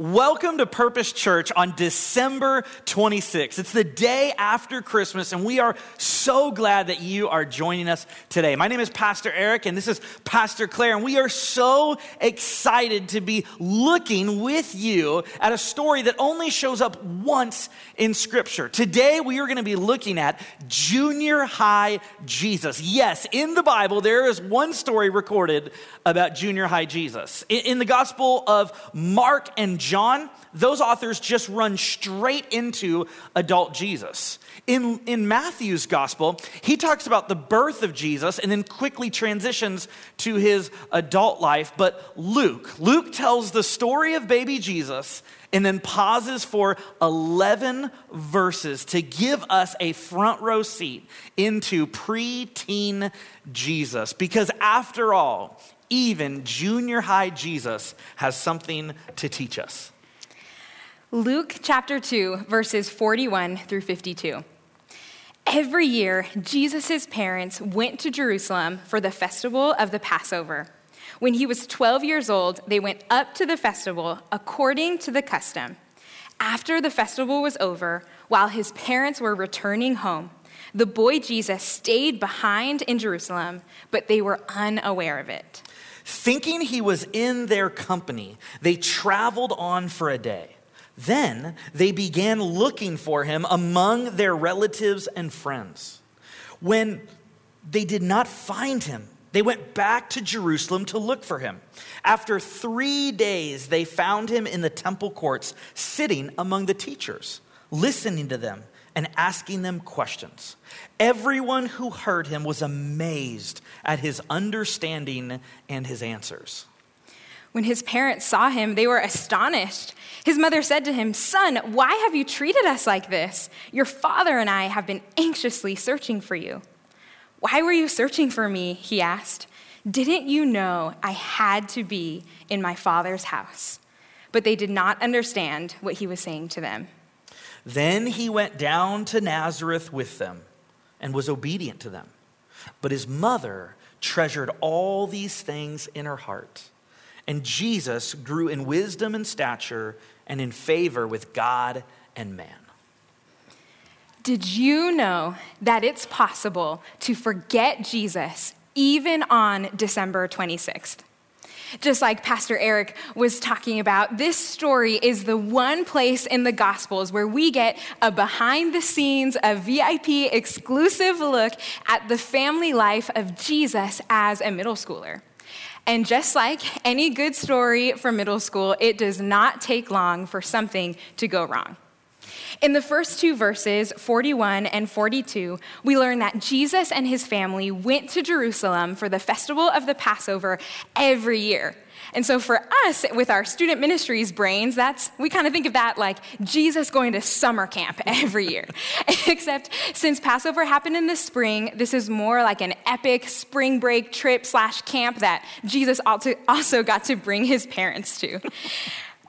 Welcome to Purpose Church on December 26th. It's the day after Christmas, and we are so glad that you are joining us today. My name is Pastor Eric, and this is Pastor Claire, and we are so excited to be looking with you at a story that only shows up once in Scripture. Today, we are going to be looking at junior high Jesus. Yes, in the Bible, there is one story recorded about junior high Jesus. In the Gospel of Mark and John, those authors just run straight into adult Jesus. In, in Matthew's gospel, he talks about the birth of Jesus and then quickly transitions to his adult life. But Luke, Luke tells the story of baby Jesus and then pauses for 11 verses to give us a front row seat into preteen Jesus. Because after all, even junior high Jesus has something to teach us. Luke chapter 2, verses 41 through 52. Every year, Jesus' parents went to Jerusalem for the festival of the Passover. When he was 12 years old, they went up to the festival according to the custom. After the festival was over, while his parents were returning home, the boy Jesus stayed behind in Jerusalem, but they were unaware of it. Thinking he was in their company, they traveled on for a day. Then they began looking for him among their relatives and friends. When they did not find him, they went back to Jerusalem to look for him. After three days, they found him in the temple courts, sitting among the teachers, listening to them and asking them questions. Everyone who heard him was amazed at his understanding and his answers. When his parents saw him, they were astonished. His mother said to him, Son, why have you treated us like this? Your father and I have been anxiously searching for you. Why were you searching for me? He asked. Didn't you know I had to be in my father's house? But they did not understand what he was saying to them. Then he went down to Nazareth with them and was obedient to them. But his mother treasured all these things in her heart. And Jesus grew in wisdom and stature and in favor with God and man. Did you know that it's possible to forget Jesus even on December 26th? Just like Pastor Eric was talking about, this story is the one place in the Gospels where we get a behind the scenes, a VIP exclusive look at the family life of Jesus as a middle schooler. And just like any good story from middle school, it does not take long for something to go wrong. In the first two verses, 41 and 42, we learn that Jesus and his family went to Jerusalem for the festival of the Passover every year. And so for us, with our student ministries brains, that's we kind of think of that like Jesus going to summer camp every year. Except since Passover happened in the spring, this is more like an epic spring break trip slash camp that Jesus also got to bring his parents to.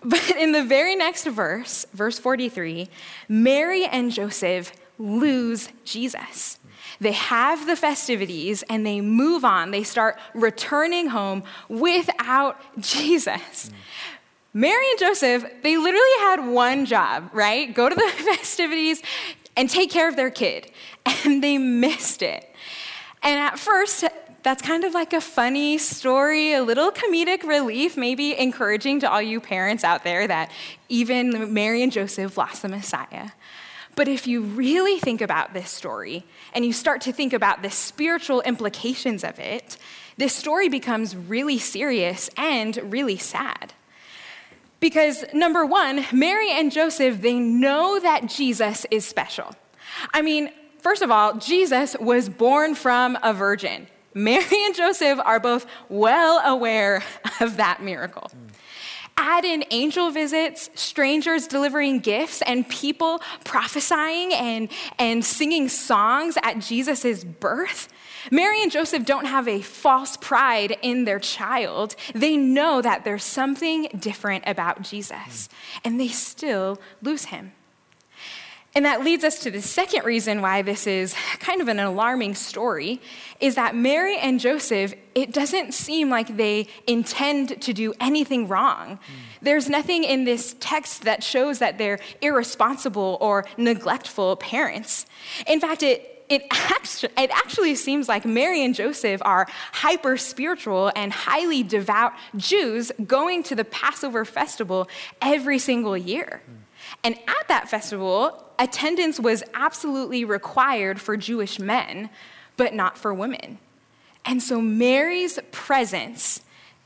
But in the very next verse, verse 43, Mary and Joseph lose Jesus. They have the festivities and they move on. They start returning home without Jesus. Mary and Joseph, they literally had one job, right? Go to the festivities and take care of their kid. And they missed it. And at first, that's kind of like a funny story, a little comedic relief, maybe encouraging to all you parents out there that even Mary and Joseph lost the Messiah. But if you really think about this story and you start to think about the spiritual implications of it, this story becomes really serious and really sad. Because number one, Mary and Joseph, they know that Jesus is special. I mean, first of all, Jesus was born from a virgin. Mary and Joseph are both well aware of that miracle. Mm. Add in angel visits, strangers delivering gifts, and people prophesying and, and singing songs at Jesus' birth. Mary and Joseph don't have a false pride in their child. They know that there's something different about Jesus, and they still lose him. And that leads us to the second reason why this is kind of an alarming story is that Mary and Joseph, it doesn't seem like they intend to do anything wrong. Mm. There's nothing in this text that shows that they're irresponsible or neglectful parents. In fact, it it actually, it actually seems like Mary and Joseph are hyper spiritual and highly devout Jews going to the Passover festival every single year. Mm. And at that festival, attendance was absolutely required for Jewish men, but not for women. And so Mary's presence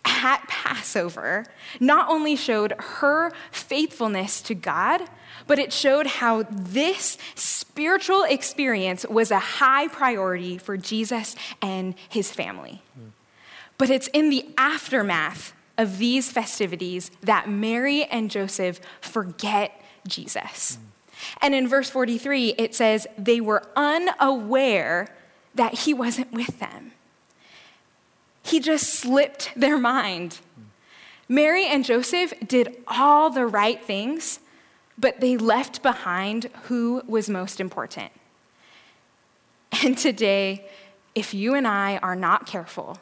at Passover not only showed her faithfulness to God, but it showed how this spiritual experience was a high priority for Jesus and his family. Mm. But it's in the aftermath of these festivities that Mary and Joseph forget Jesus. And in verse 43, it says, they were unaware that he wasn't with them. He just slipped their mind. Mary and Joseph did all the right things, but they left behind who was most important. And today, if you and I are not careful,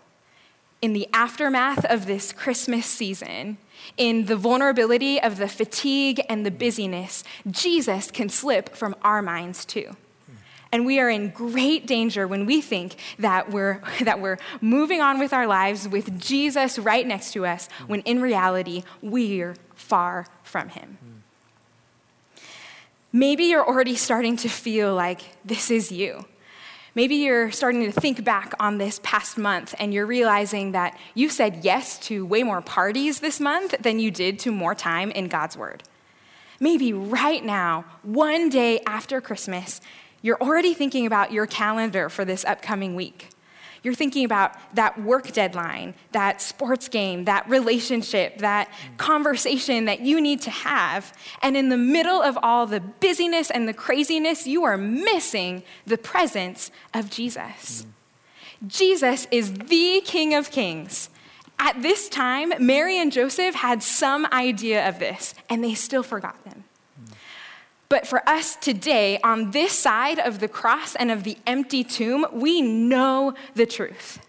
in the aftermath of this Christmas season, in the vulnerability of the fatigue and the busyness, Jesus can slip from our minds too. And we are in great danger when we think that we're, that we're moving on with our lives with Jesus right next to us, when in reality, we're far from him. Maybe you're already starting to feel like this is you. Maybe you're starting to think back on this past month and you're realizing that you said yes to way more parties this month than you did to more time in God's Word. Maybe right now, one day after Christmas, you're already thinking about your calendar for this upcoming week. You're thinking about that work deadline, that sports game, that relationship, that conversation that you need to have. And in the middle of all the busyness and the craziness, you are missing the presence of Jesus. Jesus is the King of Kings. At this time, Mary and Joseph had some idea of this, and they still forgot them. But for us today, on this side of the cross and of the empty tomb, we know the truth.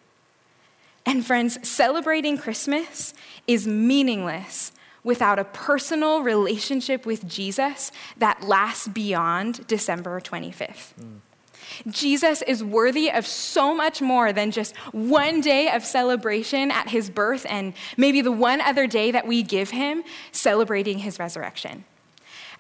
And friends, celebrating Christmas is meaningless without a personal relationship with Jesus that lasts beyond December 25th. Mm. Jesus is worthy of so much more than just one day of celebration at his birth and maybe the one other day that we give him celebrating his resurrection.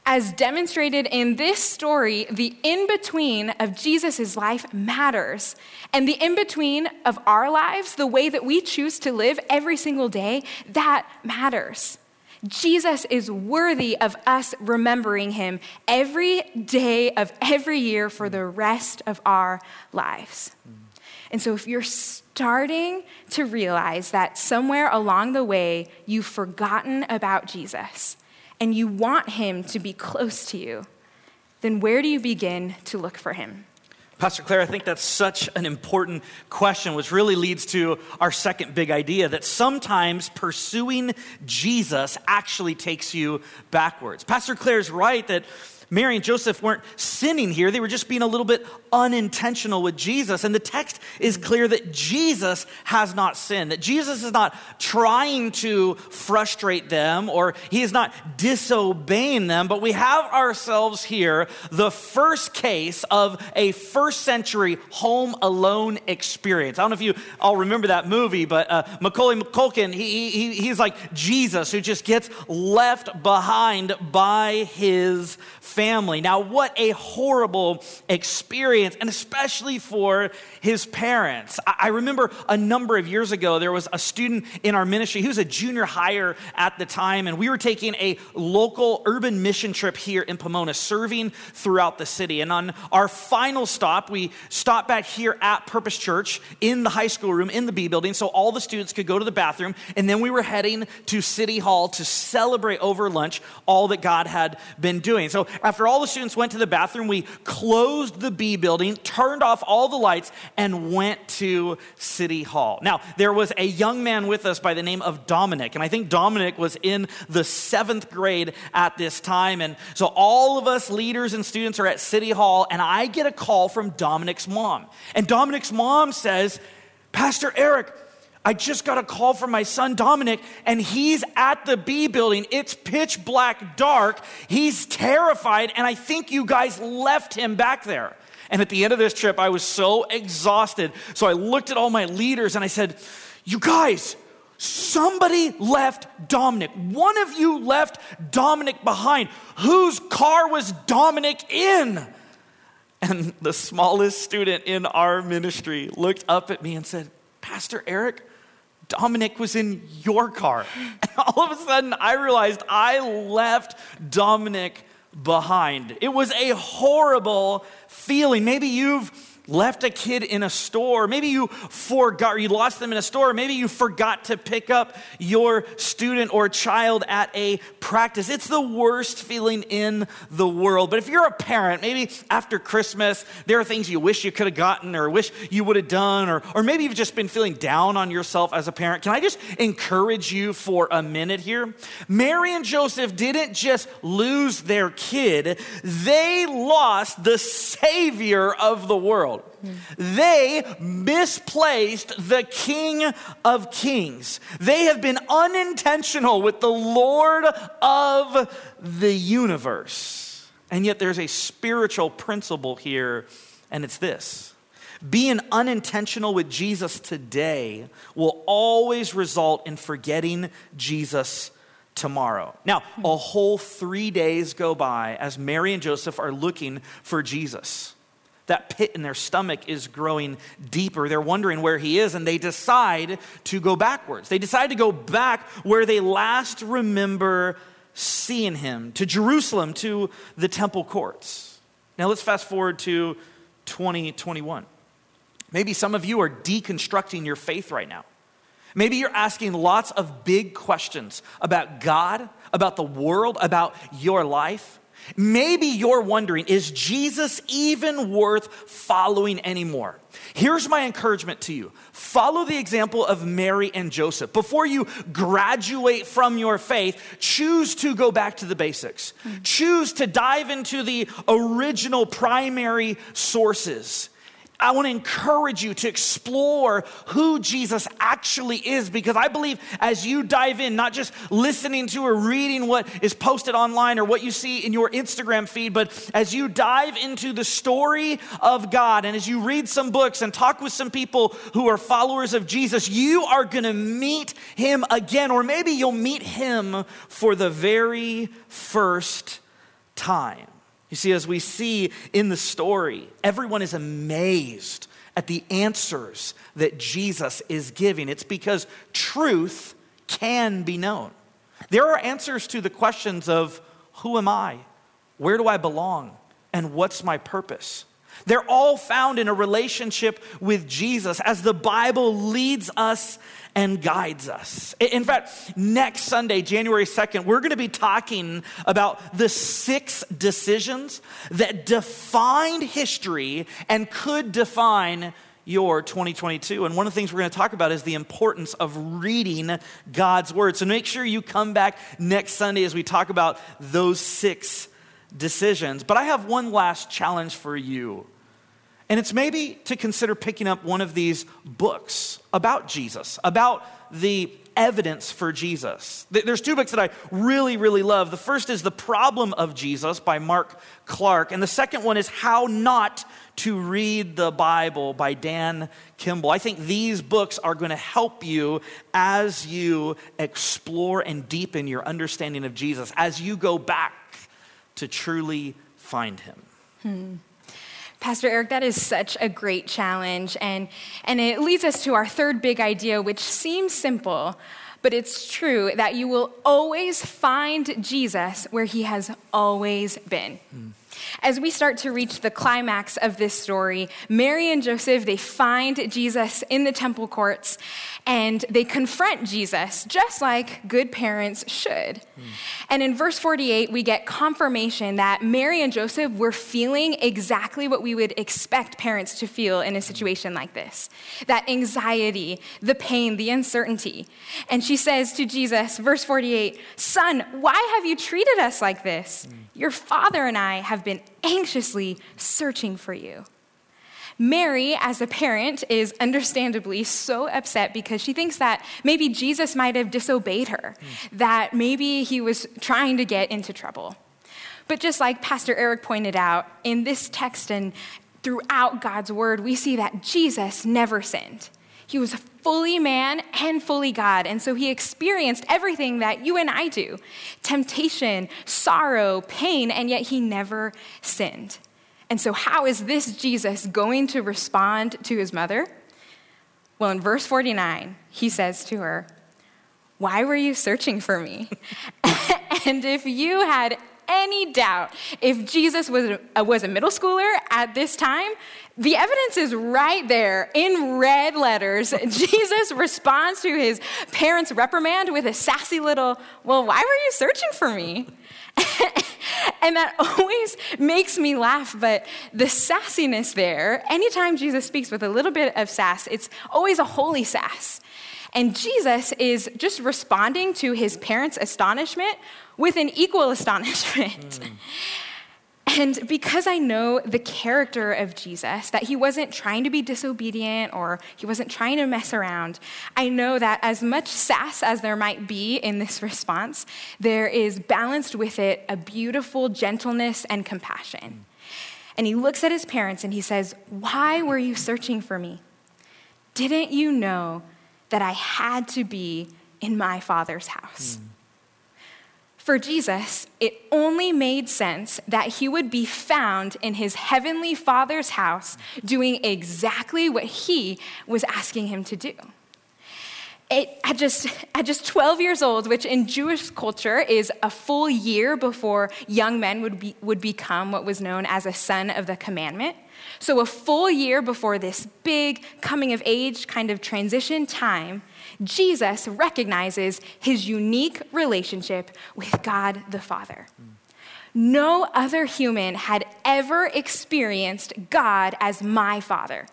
As demonstrated in this story, the in between of Jesus' life matters. And the in between of our lives, the way that we choose to live every single day, that matters. Jesus is worthy of us remembering him every day of every year for the rest of our lives. And so, if you're starting to realize that somewhere along the way you've forgotten about Jesus, and you want him to be close to you, then where do you begin to look for him? Pastor Claire, I think that's such an important question, which really leads to our second big idea that sometimes pursuing Jesus actually takes you backwards. Pastor Claire's right that Mary and Joseph weren't sinning here, they were just being a little bit unintentional with Jesus. And the text is clear that Jesus has not sinned, that Jesus is not trying to frustrate them or he is not disobeying them, but we have ourselves here the first case of a first century home alone experience. I don't know if you all remember that movie, but uh, Macaulay Culkin, he, he, he's like Jesus who just gets left behind by his family. Now, what a horrible experience, and especially for his parents. I remember a number of years ago, there was a student in our ministry. He was a junior higher at the time, and we were taking a local urban mission trip here in Pomona, serving throughout the city. And on our final stop, we stopped back here at Purpose Church in the high school room in the B building so all the students could go to the bathroom. And then we were heading to City Hall to celebrate over lunch all that God had been doing. So after all the students went to the bathroom, we closed the B building, turned off all the lights, and went to City Hall. Now, there was a young man with us by the name of Dominic, and I think Dominic was in the seventh grade at this time. And so all of us leaders and students are at City Hall, and I get a call from Dominic's mom. And Dominic's mom says, Pastor Eric, I just got a call from my son Dominic, and he's at the B building. It's pitch black dark. He's terrified, and I think you guys left him back there. And at the end of this trip, I was so exhausted. So I looked at all my leaders and I said, You guys, somebody left Dominic. One of you left Dominic behind. Whose car was Dominic in? And the smallest student in our ministry looked up at me and said, Pastor Eric, Dominic was in your car. And all of a sudden, I realized I left Dominic behind. It was a horrible feeling. Maybe you've left a kid in a store. Maybe you forgot, or you lost them in a store. Maybe you forgot to pick up your student or child at a practice. It's the worst feeling in the world. But if you're a parent, maybe after Christmas, there are things you wish you could have gotten or wish you would have done, or, or maybe you've just been feeling down on yourself as a parent. Can I just encourage you for a minute here? Mary and Joseph didn't just lose their kid, they lost the Savior of the world world. They misplaced the King of Kings. They have been unintentional with the Lord of the universe. And yet there's a spiritual principle here, and it's this. Being unintentional with Jesus today will always result in forgetting Jesus tomorrow. Now, a whole three days go by as Mary and Joseph are looking for Jesus. That pit in their stomach is growing deeper. They're wondering where he is, and they decide to go backwards. They decide to go back where they last remember seeing him, to Jerusalem, to the temple courts. Now let's fast forward to 2021. Maybe some of you are deconstructing your faith right now. Maybe you're asking lots of big questions about God, about the world, about your life. Maybe you're wondering, is Jesus even worth following anymore? Here's my encouragement to you follow the example of Mary and Joseph. Before you graduate from your faith, choose to go back to the basics. Hmm. Choose to dive into the original primary sources. I want to encourage you to explore who Jesus actually is because I believe as you dive in, not just listening to or reading what is posted online or what you see in your Instagram feed, but as you dive into the story of God and as you read some books and talk with some people who are followers of Jesus, you are going to meet him again, or maybe you'll meet him for the very first time. You see, as we see in the story, everyone is amazed at the answers that Jesus is giving. It's because truth can be known. There are answers to the questions of who am I? Where do I belong? And what's my purpose? They're all found in a relationship with Jesus as the Bible leads us and guides us. In fact, next Sunday, January 2nd, we're going to be talking about the six decisions that defined history and could define your 2022. And one of the things we're going to talk about is the importance of reading God's word. So make sure you come back next Sunday as we talk about those six decisions. But I have one last challenge for you. And it's maybe to consider picking up one of these books about Jesus, about the evidence for Jesus. There's two books that I really, really love. The first is The Problem of Jesus by Mark Clark, and the second one is How Not to Read the Bible by Dan Kimball. I think these books are going to help you as you explore and deepen your understanding of Jesus, as you go back to truly find him. Hmm. Pastor Eric, that is such a great challenge. And, and it leads us to our third big idea, which seems simple, but it's true that you will always find Jesus where he has always been. Mm. As we start to reach the climax of this story, Mary and Joseph, they find Jesus in the temple courts and they confront Jesus just like good parents should. Mm. And in verse 48, we get confirmation that Mary and Joseph were feeling exactly what we would expect parents to feel in a situation like this that anxiety, the pain, the uncertainty. And she says to Jesus, verse 48, Son, why have you treated us like this? Mm. Your father and I have been anxiously searching for you. Mary, as a parent, is understandably so upset because she thinks that maybe Jesus might have disobeyed her, mm. that maybe he was trying to get into trouble. But just like Pastor Eric pointed out, in this text and throughout God's word, we see that Jesus never sinned. He was fully man and fully God. And so he experienced everything that you and I do temptation, sorrow, pain, and yet he never sinned. And so, how is this Jesus going to respond to his mother? Well, in verse 49, he says to her, Why were you searching for me? and if you had any doubt if Jesus was a, was a middle schooler at this time, the evidence is right there in red letters. Jesus responds to his parents' reprimand with a sassy little, Well, why were you searching for me? and that always makes me laugh, but the sassiness there, anytime Jesus speaks with a little bit of sass, it's always a holy sass. And Jesus is just responding to his parents' astonishment with an equal astonishment. Mm. And because I know the character of Jesus, that he wasn't trying to be disobedient or he wasn't trying to mess around, I know that as much sass as there might be in this response, there is balanced with it a beautiful gentleness and compassion. And he looks at his parents and he says, Why were you searching for me? Didn't you know that I had to be in my father's house? Mm. For Jesus, it only made sense that he would be found in his heavenly Father's house doing exactly what he was asking him to do. It, at, just, at just 12 years old, which in Jewish culture is a full year before young men would, be, would become what was known as a son of the commandment, so a full year before this big coming of age kind of transition time, Jesus recognizes his unique relationship with God the Father. No other human had ever experienced God as my Father.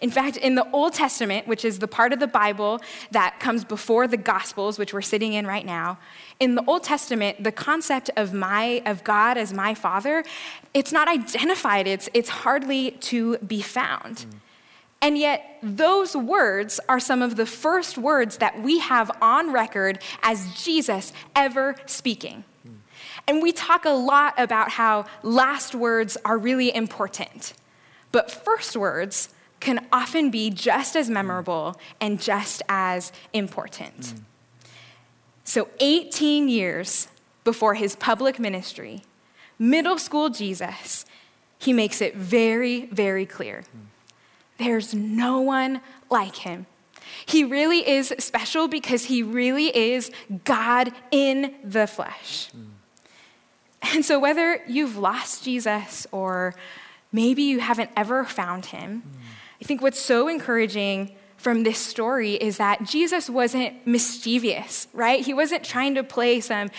In fact, in the Old Testament, which is the part of the Bible that comes before the Gospels, which we're sitting in right now, in the Old Testament, the concept of my of God as my Father, it's not identified. It's it's hardly to be found. Mm. And yet, those words are some of the first words that we have on record as Jesus ever speaking. And we talk a lot about how last words are really important, but first words can often be just as memorable and just as important. Mm. So, 18 years before his public ministry, middle school Jesus, he makes it very, very clear. Mm there's no one like him. He really is special because he really is God in the flesh. Mm. And so, whether you've lost Jesus or maybe you haven't ever found him, mm. I think what's so encouraging from this story is that Jesus wasn't mischievous, right? He wasn't trying to play some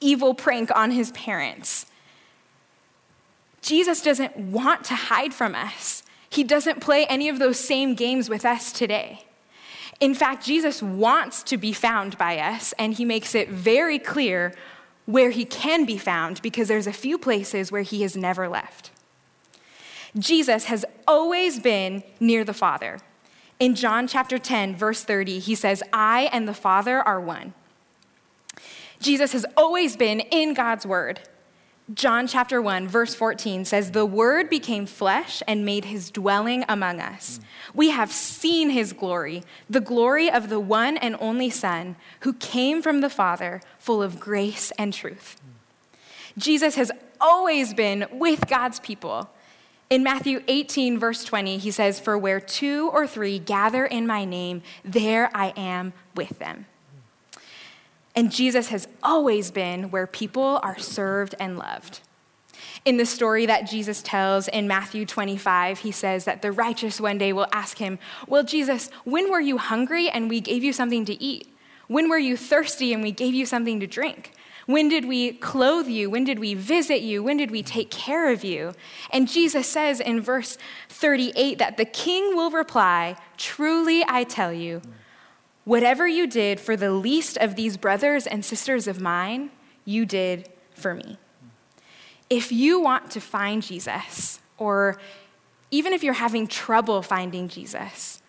evil prank on his parents. Jesus doesn't want to hide from us. He doesn't play any of those same games with us today. In fact, Jesus wants to be found by us, and he makes it very clear where he can be found because there's a few places where he has never left. Jesus has always been near the Father. In John chapter 10, verse 30, he says, I and the Father are one. Jesus has always been in God's word. John chapter 1, verse 14 says, The Word became flesh and made his dwelling among us. We have seen his glory, the glory of the one and only Son who came from the Father, full of grace and truth. Jesus has always been with God's people. In Matthew 18, verse 20, he says, For where two or three gather in my name, there I am with them. And Jesus has always been where people are served and loved. In the story that Jesus tells in Matthew 25, he says that the righteous one day will ask him, Well, Jesus, when were you hungry and we gave you something to eat? When were you thirsty and we gave you something to drink? When did we clothe you? When did we visit you? When did we take care of you? And Jesus says in verse 38 that the king will reply, Truly I tell you, whatever you did for the least of these brothers and sisters of mine, you did for me. If you want to find Jesus, or even if you're having trouble finding Jesus,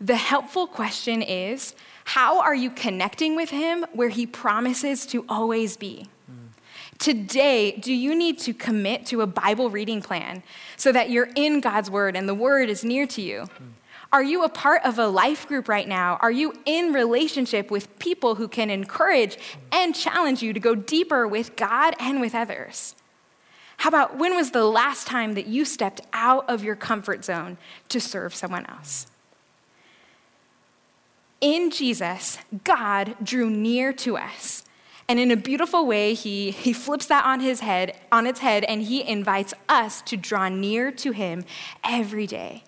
the helpful question is how are you connecting with Him where He promises to always be? Today, do you need to commit to a Bible reading plan so that you're in God's Word and the Word is near to you? Are you a part of a life group right now? Are you in relationship with people who can encourage and challenge you to go deeper with God and with others? How about when was the last time that you stepped out of your comfort zone to serve someone else? in Jesus, God drew near to us. And in a beautiful way, he, he flips that on his head, on its head, and he invites us to draw near to him every day.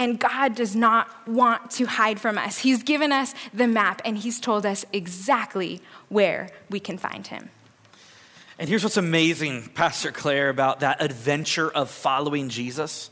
And God does not want to hide from us. He's given us the map and he's told us exactly where we can find him. And here's what's amazing, Pastor Claire, about that adventure of following Jesus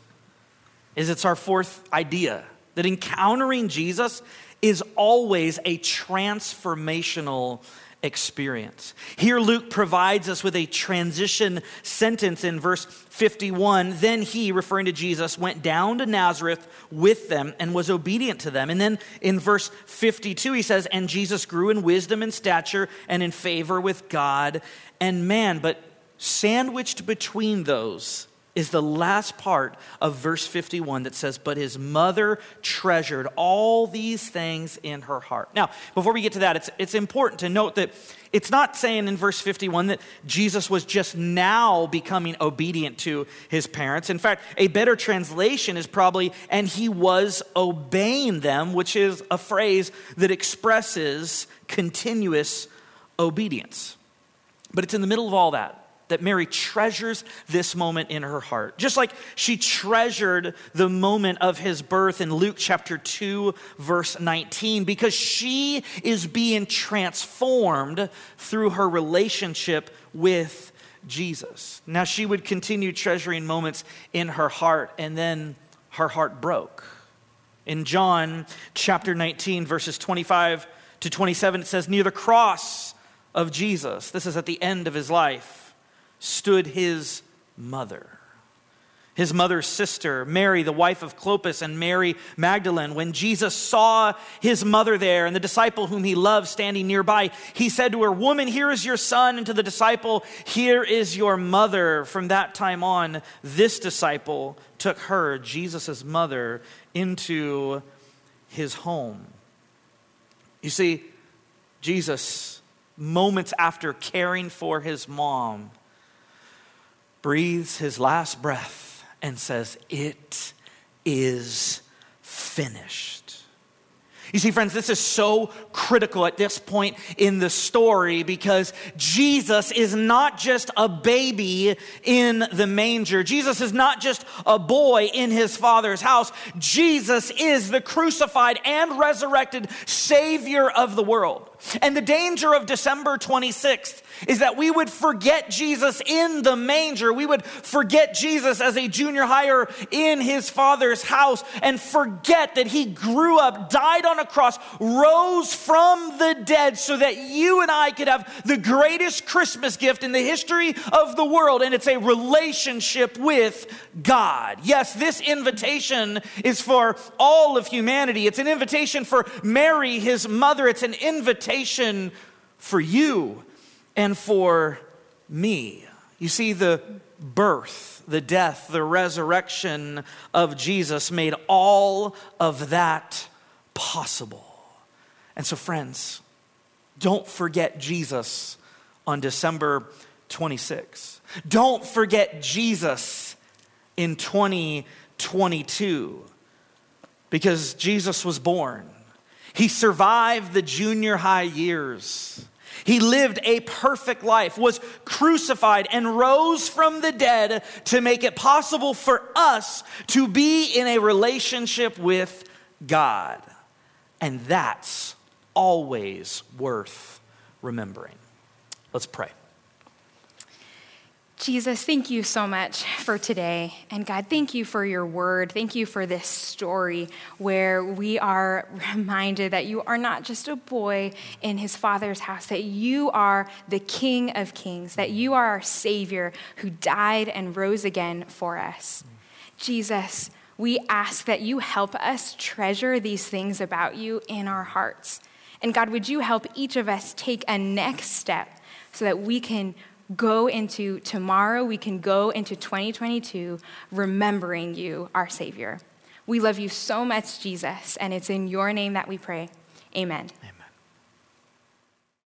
is it's our fourth idea that encountering Jesus is always a transformational experience. Here, Luke provides us with a transition sentence in verse 51. Then he, referring to Jesus, went down to Nazareth with them and was obedient to them. And then in verse 52, he says, And Jesus grew in wisdom and stature and in favor with God and man. But sandwiched between those is the last part of verse 51 that says, But his mother treasured all these things in her heart. Now, before we get to that, it's, it's important to note that it's not saying in verse 51 that Jesus was just now becoming obedient to his parents. In fact, a better translation is probably, and he was obeying them, which is a phrase that expresses continuous obedience. But it's in the middle of all that that Mary treasures this moment in her heart. Just like she treasured the moment of his birth in Luke chapter 2, verse 19, because she is being transformed through her relationship with Jesus. Now, she would continue treasuring moments in her heart, and then her heart broke. In John chapter 19, verses 25 to 27, it says, Near the cross of Jesus, this is at the end of his life stood his mother. His mother's sister, Mary, the wife of Clopas, and Mary Magdalene. When Jesus saw his mother there and the disciple whom he loved standing nearby, he said to her, Woman, here is your son, and to the disciple, Here is your mother. From that time on, this disciple took her, Jesus' mother, into his home. You see, Jesus, moments after caring for his mom, breathes his last breath and says, It is finished. You see, friends, this is so critical at this point in the story because Jesus is not just a baby in the manger. Jesus is not just a boy in his father's house. Jesus is the crucified and resurrected Savior of the world. And the danger of December 26th is that we would forget Jesus in the manger. We would forget Jesus as a junior higher in his father's house and forget that he grew up, died on a cross, rose from the dead so that you and I could have the greatest Christmas gift in the history of the world. And it's a relationship with God. Yes, this invitation is for all of humanity. It's an invitation for Mary, his mother. It's an invitation for you and for me. You see, the birth, the death, the resurrection of Jesus made all of that possible. And so, friends, don't forget Jesus on December 26. Don't forget Jesus in 2022 because Jesus was born. He survived the junior high years. He lived a perfect life, was crucified, and rose from the dead to make it possible for us to be in a relationship with God. And that's always worth remembering. Let's pray. Jesus, thank you so much for today. And God, thank you for your word. Thank you for this story where we are reminded that you are not just a boy in his father's house, that you are the King of kings, that you are our Savior who died and rose again for us. Jesus, we ask that you help us treasure these things about you in our hearts. And God, would you help each of us take a next step so that we can go into tomorrow, we can go into 2022 remembering you, our Savior. We love you so much, Jesus, and it's in your name that we pray. Amen. Amen.